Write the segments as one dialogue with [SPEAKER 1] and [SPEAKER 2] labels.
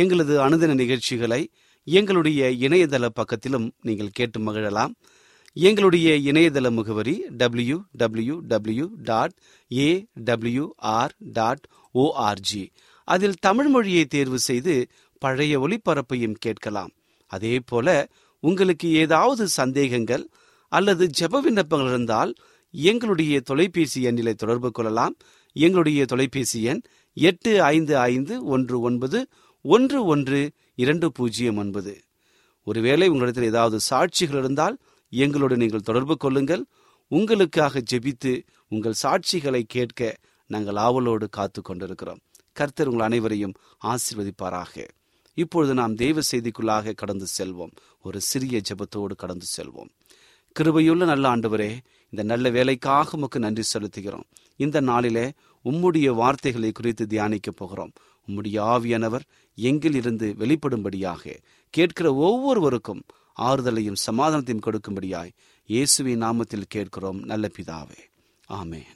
[SPEAKER 1] எங்களது அனுதின நிகழ்ச்சிகளை எங்களுடைய இணையதள பக்கத்திலும் நீங்கள் கேட்டு மகிழலாம். எங்களுடைய இணையதள முகவரி W W W dot A W R dot ORG அதில் தமிழ் மொழியை தேர்வு செய்து பழைய ஒளிபரப்பையும் கேட்கலாம். அதே போல உங்களுக்கு ஏதாவது சந்தேகங்கள் அல்லது ஜெப விண்ணப்பங்கள் இருந்தால் எங்களுடைய தொலைபேசி எண்ணிலை தொடர்பு கொள்ளலாம். எங்களுடைய தொலைபேசி எண் எட்டு ஐந்து ஐந்து ஒன்று ஒன்பது ஒன்று ஒன்று இரண்டு பூஜ்ஜியம் ஒன்பது. ஒருவேளை உங்களிடத்தில் ஏதாவது சாட்சிகள் இருந்தால் எங்களோடு நீங்கள் தொடர்பு கொள்ளுங்கள். உங்களுக்காக ஜெபித்து உங்கள் சாட்சிகளை கேட்க நாங்கள் ஆவலோடு காத்து கொண்டிருக்கிறோம். கர்த்தர் உங்கள் அனைவரையும் ஆசிர்வதிப்பாராக. இப்பொழுது நாம் தெய்வ செய்திக்குள்ளாக கடந்து செல்வோம். ஒரு சிறிய ஜெபத்தோடு கடந்து செல்வோம். கிருபையுள்ள நல்ல ஆண்டவரே இந்த நல்ல வேலைக்காக உமக்கு நன்றி செலுத்துகிறோம். இந்த நாளிலே உம்முடைய வார்த்தைகளை குறித்து தியானிக்க போகிறோம். உம்முடைய ஆவியானவர் எங்கிலிருந்து வெளிப்படும்படியாக கேட்கிற ஒவ்வொருவருக்கும் ஆறுதலையும் சமாதானத்தையும் கொடுக்கும்படியாய் இயேசுவின் நாமத்தில் கேட்கிறோம் நல்ல பிதாவே. ஆமேன்.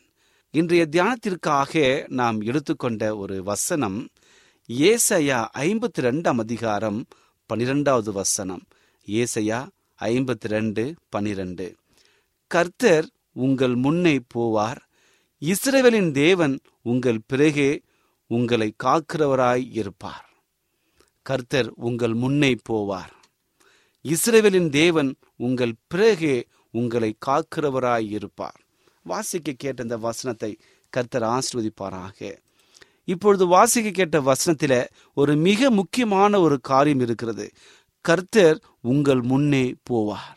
[SPEAKER 1] இன்றைய தியானத்திற்காக நாம் எடுத்துக்கொண்ட ஒரு வசனம் ஏசையா ஐம்பத்தி ரெண்டாம் அதிகாரம் பனிரெண்டாவது வசனம். ஏசையா ஐம்பத்தி ரெண்டு பனிரெண்டு. கர்த்தர் உங்கள் முன்னே போவார் இஸ்ரேவலின் தேவன் உங்கள் பிறகே உங்களை காக்கிறவராய் இருப்பார். கர்த்தர் உங்கள் முன்னே போவார். இஸ்ரேவேலின் தேவன் உங்கள் பிறகே உங்களை காக்கிறவராய் இருப்பார். வாசிக்க கேட்ட இந்த வசனத்தை கர்த்தர் ஆசிர்வதிப்பாராக. இப்பொழுது வாசிக்க கேட்ட வசனத்தில் ஒரு மிக முக்கியமான ஒரு காரியம் இருக்கிறது. கர்த்தர் உங்கள் முன்னே போவார்.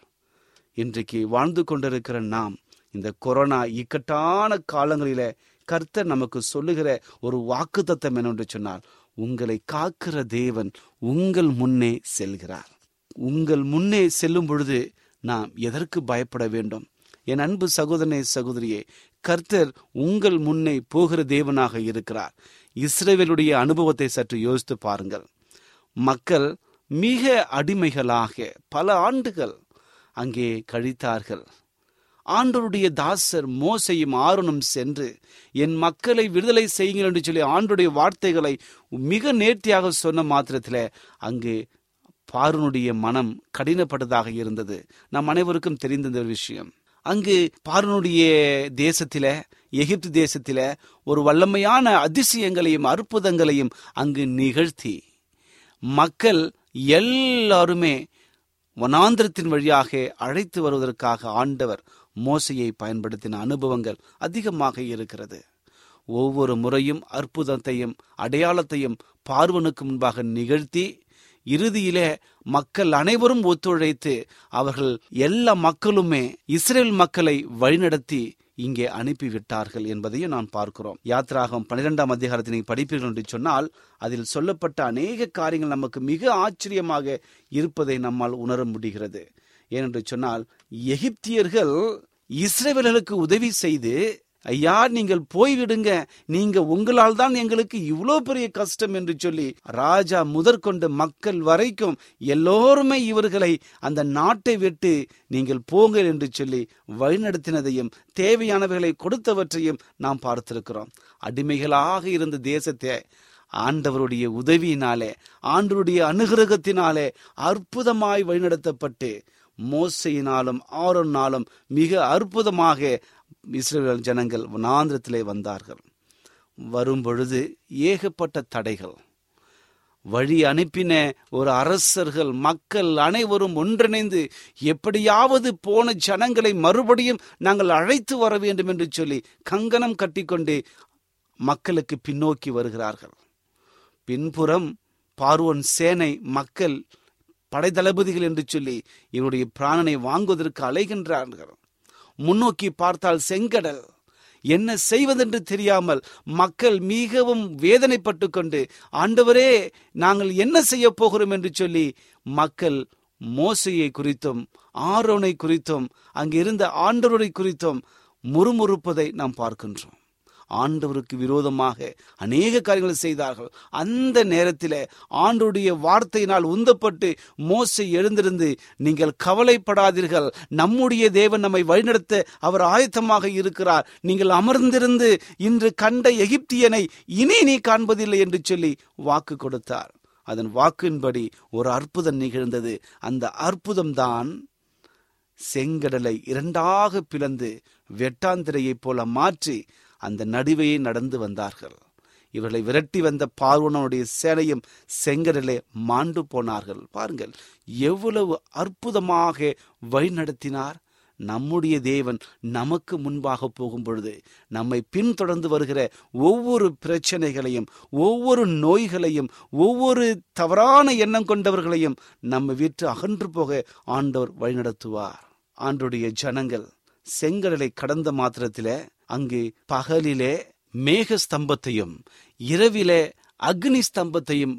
[SPEAKER 1] இன்றைக்கு வாழ்ந்து கொண்டிருக்கிற நாம் இந்த கொரோனா இக்கட்டான காலங்களில கர்த்தர் நமக்கு சொல்லுகிற ஒரு வாக்கு தத்தம் என்னென்று சொன்னால் உங்களை காக்கிற தேவன் உங்கள் முன்னே செல்கிறார். உங்கள் முன்னே செல்லும் பொழுது நாம் எதற்கு பயப்பட வேண்டும்? என் அன்பு சகோதரனே சகோதரியே கர்த்தர் உங்கள் முன்னே போகிற தேவனாக இருக்கிறார். இஸ்ரேவேலுடைய அனுபவத்தை சற்று யோசித்து பாருங்கள். மக்கள் மிக அடிமைகளாக பல ஆண்டுகள் அங்கே கழித்தார்கள். ஆண்டருடைய தாசர் மோசையும் ஆறுனும் சென்று என் மக்களை விடுதலை செய்யுங்கள் என்று சொல்லி ஆண்டுடைய வார்த்தைகளை மிக நேர்த்தியாக சொன்ன மாத்திரத்தில் அங்கு பாருனுடைய மனம் கடினப்பட்டதாக இருந்தது. நம் அனைவருக்கும் தெரிந்த விஷயம். அங்கு பாருனுடைய தேசத்தில எகிப்து தேசத்தில ஒரு வல்லமையான அதிசயங்களையும் அற்புதங்களையும் அங்கு நிகழ்த்தி மக்கள் எல்லாருமே வனாந்திரத்தின் வழியாக அழைத்து வருவதற்காக ஆண்டவர் மோசையை பயன்படுத்தின அனுபவங்கள் அதிகமாக இருக்கிறது. ஒவ்வொரு முறையும் அற்புதத்தையும் அடையாளத்தையும் பார்வனுக்கு முன்பாக நிகழ்த்தி இறுதியிலே மக்கள் அனைவரும் ஒத்துழைத்து அவர்கள் எல்லா மக்களுமே இஸ்ரேல் மக்களை வழிநடத்தி இங்கே அனுப்பிவிட்டார்கள் என்பதையும் நான் பார்க்கிறோம். யாத்ராகம் பன்னிரெண்டாம் அதிகாரத்தினை படிப்பீர்கள் என்று சொன்னால் அதில் சொல்லப்பட்ட அநேக காரியங்கள் நமக்கு மிக ஆச்சரியமாக இருப்பதை நம்மால் உணர முடிகிறது. ஏனென்று சொன்னால் எகிப்தியர்கள் இஸ்ரேவேலர்களுக்கு உதவி செய்து ஐயா நீங்கள் போய்விடுங்க. நீங்க உங்களால் தான் எங்களுக்கு இவ்வளோ பெரிய கஷ்டம் என்று சொல்லி ராஜா முதற்கொண்டு மக்கள் வரைக்கும் எல்லோருமே இவர்களை அந்த நாட்டை விட்டு நீங்கள் போங்கள் என்று சொல்லி வழிநடத்தினதையும் தேவையானவைகளை கொடுத்தவற்றையும் நாம் பார்த்திருக்கிறோம். அடிமைகளாக இருந்த தேசத்தை ஆண்டவருடைய உதவியினாலே ஆண்டவருடைய அனுகிரகத்தினாலே அற்புதமாய் வழிநடத்தப்பட்டு மோசையினாலும் ஆரோனாலும் மிக அற்புதமாக இஸ்ரேல் ஜனங்கள் வனாந்திரத்திலே வந்தார்கள். வரும் பொழுது ஏகப்பட்ட தடைகள். வழி அனுப்பின ஒரு அரசர்கள் மக்கள் அனைவரும் ஒன்றிணைந்து எப்படியாவது போன ஜனங்களை மறுபடியும் நாங்கள் அழைத்து வர வேண்டும் என்று சொல்லி கங்கணம் கட்டிக்கொண்டு மக்களுக்கு பின்னோக்கி வருகிறார்கள். பின்புறம் பார்வன் சேனை மக்கள் படைத்தளபதிகள் என்று சொல்லி இவருடைய பிராணனை வாங்குவதற்கு அலைகின்றார்கள். முன்னோக்கி பார்த்தால் செங்கடல். என்ன செய்வதென்று தெரியாமல் மக்கள் மிகவும் வேதனைப்பட்டு கொண்டு ஆண்டவரே நாங்கள் என்ன செய்ய போகிறோம்? என்று சொல்லி மக்கள் மோசையை குறித்தும் ஆரோனை குறித்தும் அங்கிருந்த ஆண்டவரை குறித்தும் முறுமுறுப்பதை நாம் பார்க்கின்றோம். ஆண்டவருக்கு விரோதமாக அநேக காரியங்களை செய்தார்கள். அந்த நேரத்தில் ஆண்டுடைய வார்த்தையினால் உந்தப்பட்டு மோசை எழுந்திருந்து நீங்கள் கவலைப்படாதீர்கள். நம்முடைய தேவன் நம்மை வழிநடத்த அவர் ஆயத்தமாக இருக்கிறார். நீங்கள் அமர்ந்திருந்து இன்று கண்ட எகிப்தியனை இனி நீ காண்பதில்லை என்று சொல்லி வாக்கு கொடுத்தார். அதன் வாக்கின்படி ஒரு அற்புதம் நிகழ்ந்தது. அந்த அற்புதம்தான் செங்கடலை இரண்டாக பிளந்து வெட்டாந்திரையைப் போல மாற்றி அந்த நடுவையே நடந்து வந்தார்கள். இவர்களை விரட்டி வந்த பார்வனுடைய சேனையும் செங்கடலே மாண்டு போனார்கள். பாருங்கள் எவ்வளவு அற்புதமாக வழிநடத்தினார் நம்முடைய தேவன் நமக்கு முன்பாக போகும் பொழுது நம்மை பின்தொடர்ந்து வருகிற ஒவ்வொரு பிரச்சனைகளையும் ஒவ்வொரு நோய்களையும் ஒவ்வொரு தவறான எண்ணம் கொண்டவர்களையும் நம்ம வீட்டு அகன்று போக ஆண்டவர் வழிநடத்துவார். ஆண்டுடைய ஜனங்கள் செங்கடலை கடந்த மாத்திரத்திலே அங்கு பகலிலே மேக ஸ்தம்பத்தையும் இரவிலே அக்னி ஸ்தம்பத்தையும்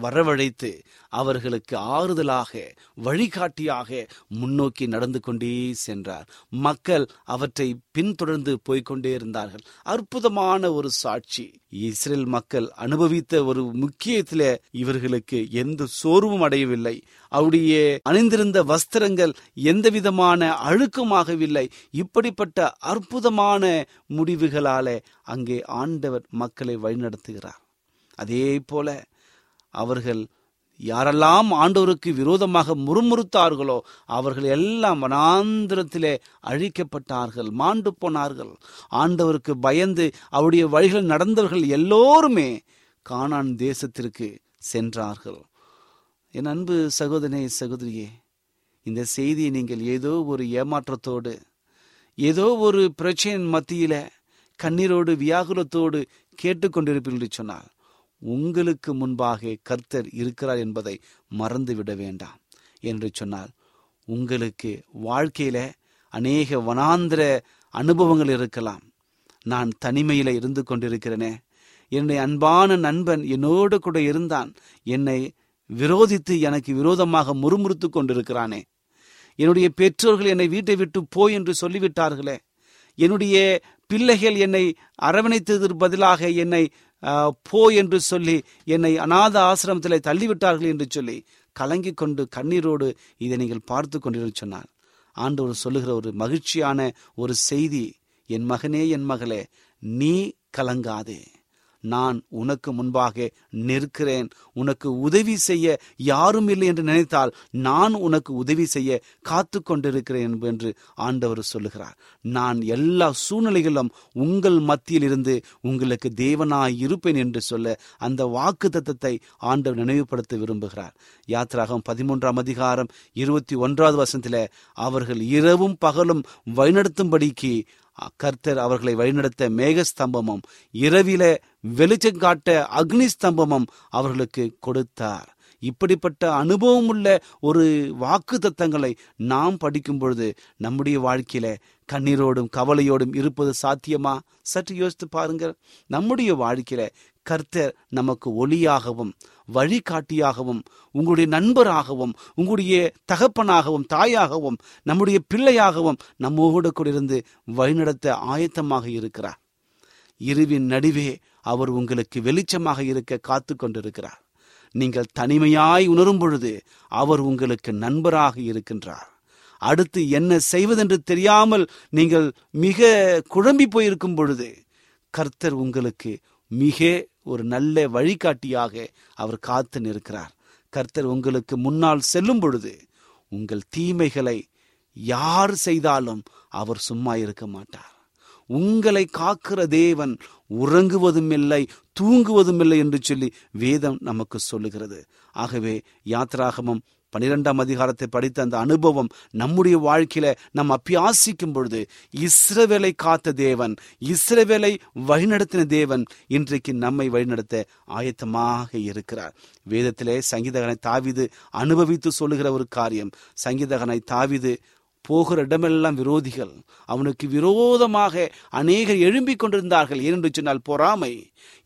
[SPEAKER 1] வரவழைத்து அவர்களுக்கு ஆறுதலாக வழிகாட்டியாக முன்னோக்கி நடந்து கொண்டே சென்றார். மக்கள் அவற்றை பின்தொடர்ந்து போய்கொண்டே இருந்தார்கள். அற்புதமான ஒரு சாட்சி. இஸ்ரேல் மக்கள் அனுபவித்த ஒரு முக்கியத்தில இவர்களுக்கு எந்த சோர்வும் அடையவில்லை. அவருடைய அணிந்திருந்த வஸ்திரங்கள் எந்த விதமான அழுக்குமாகவில்லை. இப்படிப்பட்ட அற்புதமான முடிவுகளால அங்கே ஆண்டவர் மக்களை வழிநடத்துகிறார். அதே போல அவர்கள் யாரெல்லாம் ஆண்டவருக்கு விரோதமாக முறுமுறுத்தார்களோ அவர்கள் எல்லாம் வனாந்திரத்திலே அழிக்கப்பட்டார்கள் மாண்டு போனார்கள். ஆண்டவருக்கு பயந்து அவருடைய வழிகள் நடந்தவர்கள் எல்லோருமே கானான் தேசத்திற்கு சென்றார்கள். என் அன்பு சகோதரனே சகோதரியே இந்த செய்தியை நீங்கள் ஏதோ ஒரு ஏமாற்றத்தோடு ஏதோ ஒரு பிரச்சனையின் மத்தியில கண்ணீரோடு வியாகுலத்தோடு கேட்டுக்கொண்டிருப்பீர்கள் என்று சொன்னால் உங்களுக்கு முன்பாக கர்த்தர் இருக்கிறார் என்பதை மறந்துவிட வேண்டாம் என்று சொன்னால் உங்களுக்கு வாழ்க்கையில அநேக வனாந்திர அனுபவங்கள் இருக்கலாம். நான் தனிமையில இருந்து கொண்டிருக்கிறேனே. என்னுடைய அன்பான நண்பன் என்னோடு கூட இருந்தான். என்னை விரோதித்து எனக்கு விரோதமாக முறுமுறுத்து கொண்டிருக்கிறானே. என்னுடைய பெற்றோர்கள் என்னை வீட்டை விட்டு போய் என்று சொல்லிவிட்டார்களே. என்னுடைய பிள்ளைகள் என்னை அரவணைத்ததற்கு பதிலாக என்னை போ என்று சொல்லி என்னை அநாத ஆசிரமத்தில் தள்ளிவிட்டார்கள் என்று சொல்லி கலங்கி கொண்டு கண்ணீரோடு இதை நீங்கள் பார்த்து கொண்டிருந்து சொன்னார். ஆண்டவர் சொல்லுகிற ஒரு மகிழ்ச்சியான ஒரு செய்தி என் மகனே என் மகளே நீ கலங்காதே. நான் உனக்கு முன்பாக நிற்கிறேன். உனக்கு உதவி செய்ய யாரும் இல்லை என்று நினைத்தால் நான் உனக்கு உதவி செய்ய காத்து கொண்டிருக்கிறேன் என்று ஆண்டவர் சொல்லுகிறார். நான் எல்லா சூழ்நிலைகளிலும் உங்கள் மத்தியில் இருந்து உங்களுக்கு தேவனாய் இருப்பேன் என்று சொல்ல அந்த வாக்கு தத்தத்தை ஆண்டவர் நினைவுபடுத்த விரும்புகிறார். யாத்திராகம் பதிமூன்றாம் அதிகாரம் இருபத்தி ஒன்றாவது வசனத்தில அவர்கள் இரவும் பகலும் வழிநடத்தும்படிக்கு கர்த்தர் அவர்களை வழிநடத்த மேகஸ்தம்பமும் இரவில வெளிச்சம் காட்ட அக்னி ஸ்தம்பமும் அவர்களுக்கு கொடுத்தார். இப்படிப்பட்ட அனுபவம் உள்ள ஒரு வாக்கு தத்தங்களை நாம் படிக்கும் பொழுது நம்முடைய வாழ்க்கையில கண்ணீரோடும் கவலையோடும் இருப்பது சாத்தியமா? சற்று யோசித்து பாருங்கள். நம்முடைய வாழ்க்கையில கர்த்தர் நமக்கு ஒளியாகவும் வழிகாட்டியாகவும் உங்களுடைய நண்பராகவும் உங்களுடைய தகப்பனாகவும் தாயாகவும் நம்முடைய பிள்ளையாகவும் நம்மோடு கூட இருந்து வழிநடத்த ஆயத்தமாக இருக்கிறார். இருவின் நடுவே அவர் உங்களுக்கு வெளிச்சமாக இருக்க காத்து கொண்டிருக்கிறார். நீங்கள் தனிமையாய் உணரும் பொழுது அவர் உங்களுக்கு நண்பராக இருக்கின்றார். அடுத்து என்ன செய்வதென்று தெரியாமல் நீங்கள் மிக குழம்பி போயிருக்கும் பொழுது கர்த்தர் உங்களுக்கு மிக ஒரு நல்ல வழிகாட்டியாக அவர் காத்து நிற்கிறார். கர்த்தர் உங்களுக்கு முன்னால் செல்லும் பொழுது உங்கள் தீமைகளை யார் செய்தாலும் அவர் சும்மா இருக்க மாட்டார். உங்களை காக்கிற தேவன் உறங்குவதும் இல்லை தூங்குவதும் இல்லை என்று சொல்லி வேதம் நமக்கு சொல்லுகிறது. ஆகவே யாத்ராகமம் பனிரெண்டாம் அதிகாரத்தை படித்த அந்த அனுபவம் நம்முடைய வாழ்க்கையில நம் அப்பியாசிக்கும் பொழுது இஸ்ரவேலை காத்த தேவன் இஸ்ரவேலை வழிநடத்தின தேவன் இன்றைக்கு நம்மை வழிநடத்த ஆயத்தமாக இருக்கிறார். வேதத்திலே சங்கீதகனை தாவிது அனுபவித்து சொல்லுகிற ஒரு காரியம் சங்கீதகனை தாவிது போகிற இடமெல்லாம் விரோதிகள் அவனுக்கு விரோதமாக அநேகர் எழும்பிக் கொண்டிருந்தார்கள். ஏனென்று சொன்னால் பொறாமை.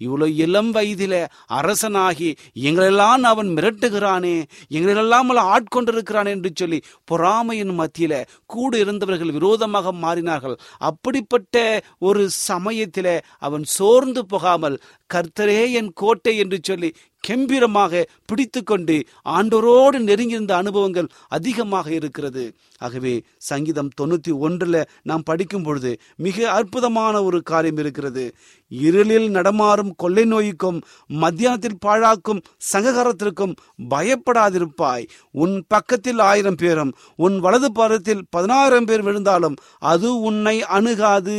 [SPEAKER 1] இவ்வளோ இளம் வயதில அரசனாகி எங்களெல்லாம் அவன் மிரட்டுகிறானே எங்களெல்லாம் ஆட்கொண்டிருக்கிறானே என்று சொல்லி பொறாமையின் மத்தியில கூட இருந்தவர்கள் விரோதமாக மாறினார்கள். அப்படிப்பட்ட ஒரு சமயத்தில அவன் சோர்ந்து போகாமல் கர்த்தரே என் கோட்டை என்று சொல்லி கெம்பீரமாக பிடித்து கொண்டு ஆண்டோரோடு நெருங்கியிருந்த அனுபவங்கள் அதிகமாக இருக்கிறது. ஆகவே சங்கீதம் தொண்ணூத்தி ஒன்றுல நாம் படிக்கும் பொழுது மிக அற்புதமான ஒரு காரியம் இருக்கிறது. இருளில் நடமாறும் கொள்ளை நோய்க்கும் மத்தியானத்தில் பாழாக்கும் சங்ககாரத்திற்கும் பயப்படாதிருப்பாய். உன் பக்கத்தில் ஆயிரம் பேரும் உன் வலது பாரத்தில் பதினாயிரம் பேர் விழுந்தாலும் அது உன்னை அணுகாது.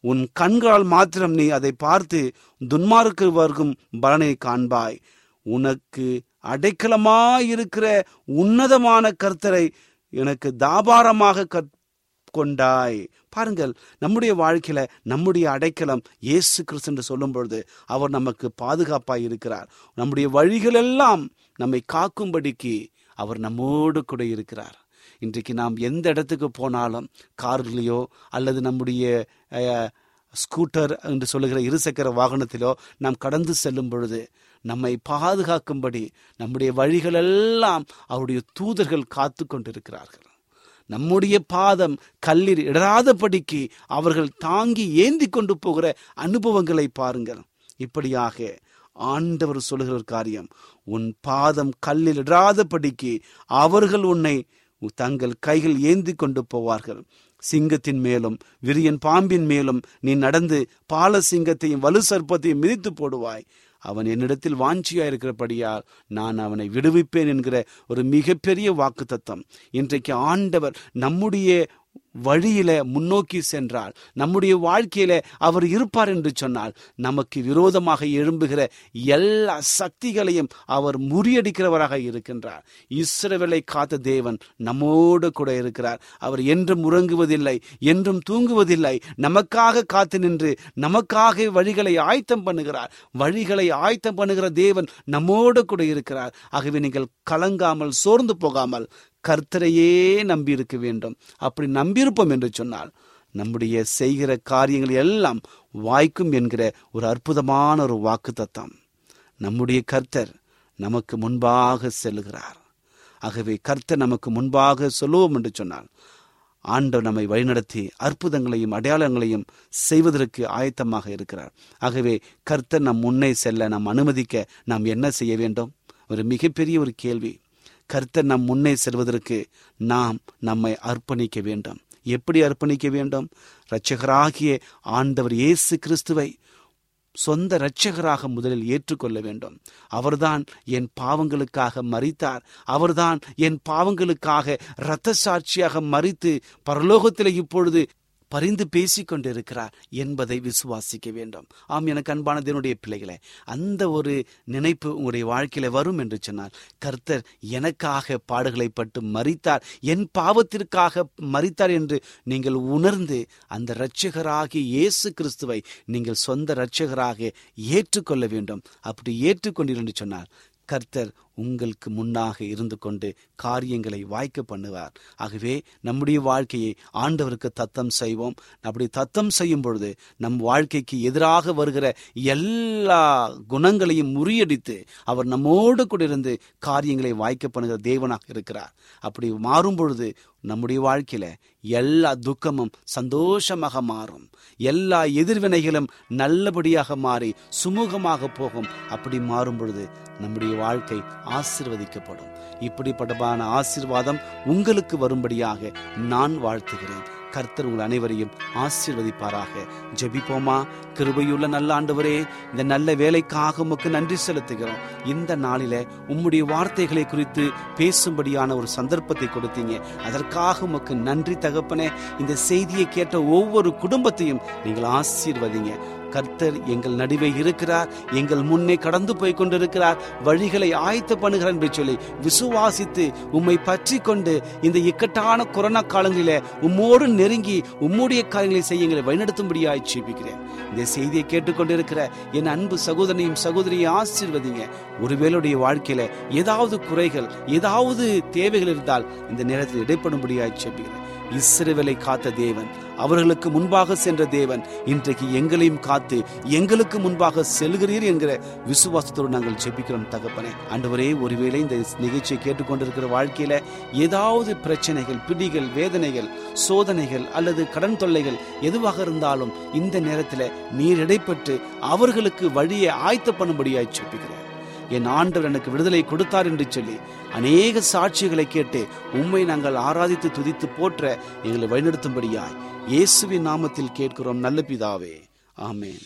[SPEAKER 1] உன் கண்களால் மாத்திரம் நீ அதை பார்த்து துன்மார்க்கு வர்க்கும் பலனை காண்பாய். உனக்கு அடைக்கலமாயிருக்கிற உன்னதமான கர்த்தரை எனக்கு தாபாரமாக கொண்டாய். பாருங்கள் நம்முடைய வாழ்க்கையில நம்முடைய அடைக்கலம் இயேசு கிறிஸ்து என்று சொல்லும் பொழுது அவர் நமக்கு பாதுகாப்பாக இருக்கிறார். நம்முடைய வழிகள் எல்லாம் நம்மை காக்கும்படிக்கு அவர் நம்மோடு கூட இருக்கிறார். இன்றைக்கு நாம் எந்த இடத்துக்கு போனாலும் கார்லேயோ அல்லது நம்முடைய ஸ்கூட்டர் என்று சொல்லுகிற இருசக்கர வாகனத்திலோ நாம் கடந்து செல்லும் பொழுது நம்மை பாதுகாக்கும்படி நம்முடைய வழிகளெல்லாம் அவருடைய தூதர்கள் காத்து கொண்டிருக்கிறார்கள். நம்முடைய பாதம் கல்லில் இடராதபடிக்கு அவர்கள் தாங்கி ஏந்தி கொண்டு போகிற அனுபவங்களை பாருங்கள். இப்படியாக ஆண்டவர் சொல்லுகிற ஒரு காரியம். உன் பாதம் கல்லில் இடாதபடிக்கு அவர்கள் உன்னை தங்கள் கைகள் ஏந்தி கொண்டு போவார்கள். சிங்கத்தின் மேலும் விரியன் பாம்பின் மேலும் நீ நடந்து பால சிங்கத்தையும் வலு சர்ப்பத்தையும் மிதித்து போடுவாய். அவன் என்னிடத்தில் வாஞ்சியா இருக்கிறபடியால் நான் அவனை விடுவிப்பேன் என்கிற ஒரு மிகப்பெரிய வாக்கு தத்தம் இன்றைக்கு ஆண்டவர் நம்முடைய வழியில முன்னோக்கி சென்றால் நம்முடைய வாழ்க்கையில அவர் இருப்பார் என்று சொன்னால் நமக்கு விரோதமாக எழும்புகிற எல்லா சக்திகளையும் அவர் முறியடிக்கிறவராக இருக்கின்றார். இஸ்ரவேலை காத்த தேவன் நம்மோடு கூட இருக்கிறார். அவர் என்றும் உறங்குவதில்லை என்றும் தூங்குவதில்லை. நமக்காக காத்து நின்று நமக்காக வழிகளை ஆயத்தம் பண்ணுகிறார். வழிகளை ஆயத்தம் பண்ணுகிற தேவன் நம்மோடு கூட இருக்கிறார். ஆகவே நீங்கள் கலங்காமல் சோர்ந்து போகாமல் கர்த்தரையே நம்பியிருக்க வேண்டும். அப்படி நம்பியிருப்போம் என்று சொன்னால் நம்முடைய செய்கிற காரியங்கள் எல்லாம் வாய்க்கும் என்கிற ஒரு அற்புதமான ஒரு வாக்கு தத்தம் நம்முடைய கர்த்தர் நமக்கு முன்பாக செல்லுகிறார் ஆகவே கர்த்தர் நமக்கு முன்பாக சொல்லுவோம் என்று சொன்னால் ஆண்டவர் நம்மை வழிநடத்தி அற்புதங்களையும் அடையாளங்களையும் செய்வதற்கு ஆயத்தமாக இருக்கிறார். ஆகவே கர்த்தர் நம் முன்னே செல்ல நாம் அனுமதிக்க நாம் என்ன செய்ய வேண்டும்? ஒரு மிகப்பெரிய ஒரு கேள்வி. கர்த்தர் நம் முன்னே செல்வதற்கு நாம் நம்மை அர்ப்பணிக்க வேண்டும். எப்படி அர்ப்பணிக்க வேண்டும்? இரட்சகராகிய ஆண்டவர் இயேசு கிறிஸ்துவை சொந்த இரட்சகராக முதலில் ஏற்றுக்கொள்ள வேண்டும். அவர்தான் என் பாவங்களுக்காக மறித்தார் அவர்தான் என் பாவங்களுக்காக இரத்த சாட்சியாக மறித்து பரலோகத்தில் இப்பொழுது பரிந்து பேசிக் கொண்டிருக்கிறார் என்பதை விசுவாசிக்க வேண்டும். ஆம் எனக்கு அன்பானதனுடைய பிள்ளைகளை அந்த ஒரு நினைப்பு உங்களுடைய வாழ்க்கையில வரும் என்று சொன்னார் கர்த்தர் எனக்காக பாடுகளை பட்டு மறித்தார் என் பாவத்திற்காக மறித்தார் என்று நீங்கள் உணர்ந்து அந்த இரட்சகராகிய இயேசு கிறிஸ்துவை நீங்கள் சொந்த இரட்சகராக ஏற்றுக்கொள்ள வேண்டும். அப்படி ஏற்றுக்கொண்டீர் என்று சொன்னார் கர்த்தர் உங்களுக்கு முன்னாக இருந்து கொண்டு காரியங்களை வாய்க்க பண்ணுவார். ஆகவே நம்முடைய வாழ்க்கையை ஆண்டவருக்கு தத்தம் செய்வோம். அப்படி தத்தம் செய்யும் பொழுது நம் வாழ்க்கைக்கு எதிராக வருகிற எல்லா குணங்களையும் முறியடித்து அவர் நம்மோடு கூட இருந்து காரியங்களை வாய்க்க பண்ணுகிற தேவனாக இருக்கிறார். அப்படி மாறும் பொழுது நம்முடைய வாழ்க்கையில எல்லா துக்கமும் சந்தோஷமாக மாறும். எல்லா எதிர்வினைகளும் நல்லபடியாக மாறி சுமூகமாக போகும். அப்படி மாறும் பொழுது நம்முடைய வாழ்க்கை ஆசிர்வதிக்கப்படும். இப்படிப்பட்டமான ஆசிர்வாதம் உங்களுக்கு வரும்படியாக நான் வாழ்த்துகிறேன். கர்த்தர் உங்கள் அனைவரையும் ஆசீர்வதிப்பாராக. ஜெபிப்போமா? கிருபையுள்ள நல்ல ஆண்டவரே இந்த நல்ல வேலைக்காக உமக்கு நன்றி செலுத்துகிறோம். இந்த நாளில உம்முடைய வார்த்தைகளை குறித்து பேசும்படியான ஒரு சந்தர்ப்பத்தை கொடுத்தீங்க. அதற்காக உமக்கு நன்றி தகப்பனே இந்த செய்தியை கேட்ட ஒவ்வொரு குடும்பத்தையும் நீங்கள் ஆசீர்வதிங்க. கர்த்தர் எங்கள் நடுவே இருக்கிறார் எங்கள் முன்னே கடந்து போய் கொண்டிருக்கிறார் வழிகளை ஆயத்த பண்ணுகிறார் என்று சொல்லி விசுவாசித்து உம்மை பற்றி கொண்டு இந்த இக்கட்டான கொரோனா காலங்களில உம்மோடு நெருங்கி உம்முடைய காரியங்களை செய்ய எங்களை வழிநடத்தும்படியாய் ஜெபிக்கிறேன். இந்த செய்தியை கேட்டுக்கொண்டிருக்கிற என் அன்பு சகோதரனையும் சகோதரியும் ஆசீர்வதிங்க. ஒருவேளுடைய வாழ்க்கையில ஏதாவது குறைகள் ஏதாவது தேவைகள் இருந்தால் இந்த நேரத்தில் இடைப்படும்படியாய் ஜெபிக்கிறேன். இஸ்ரவேலை காத்த தேவன். அவர்களுக்கு முன்பாக சென்ற தேவன். இன்றைக்கு எங்களையும் காத்து எங்களுக்கு முன்பாக செல்கிறீர் என்கிற விசுவாசத்தோடு நாங்கள் ஜெபிக்கிறோம் தகப்பனே. அன்றுவரே ஒருவேளை இந்த நிகழ்ச்சியை கேட்டுக்கொண்டிருக்கிற வாழ்க்கையில ஏதாவது பிரச்சனைகள் பிடிகள் வேதனைகள் சோதனைகள் அல்லது கடன் தொல்லைகள் எதுவாக இருந்தாலும் இந்த நேரத்தில் நீர் இடைப்பட்டு அவர்களுக்கு வழியை ஆயத்த பண்ணும்படியாய் ஜெபிக்கிறேன் என் ஆண்டவர் எனக்கு விடுதலை கொடுத்தார் என்று சொல்லி அநேக சாட்சிகளை கேட்டு உண்மை நாங்கள் ஆராதித்து துதித்து போற்ற எங்களை வழிநடத்தும்படியாய் இயேசுவின் நாமத்தில் கேட்கிறோம் நல்ல பிதாவே. ஆமேன்.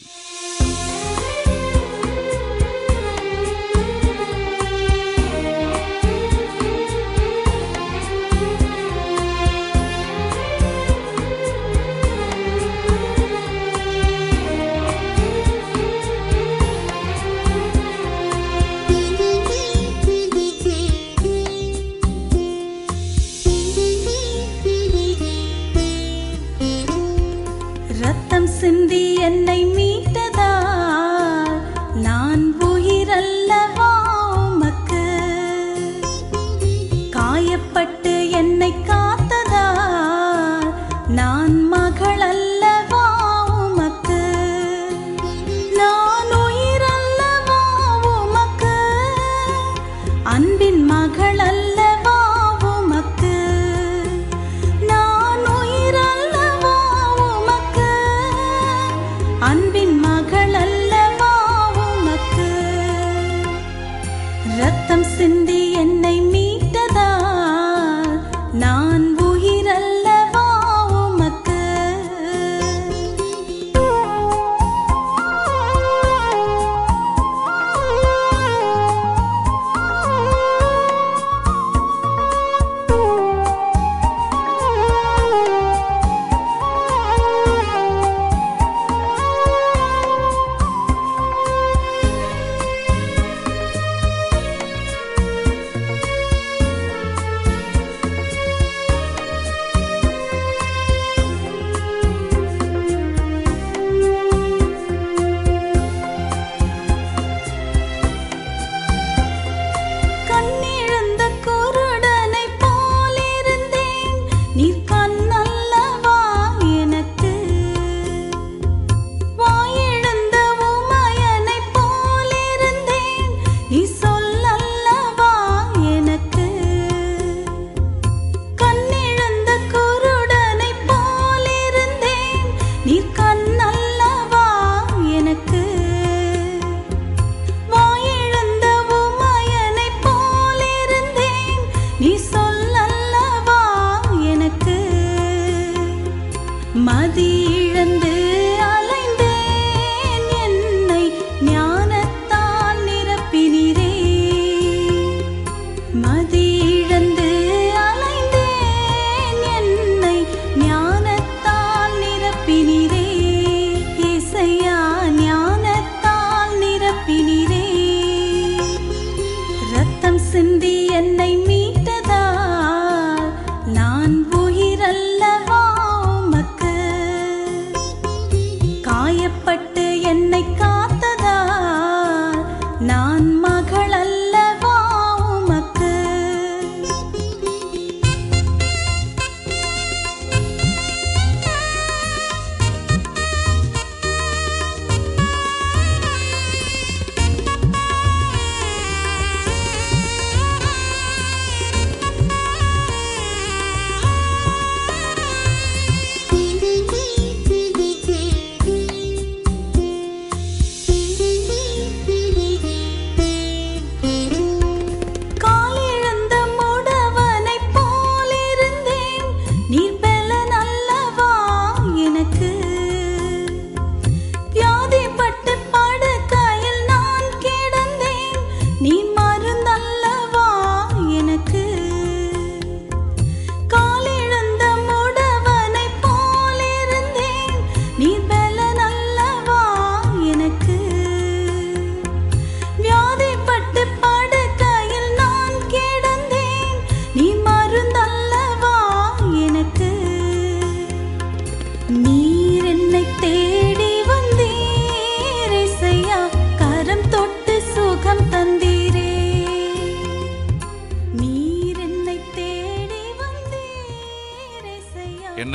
[SPEAKER 2] 天地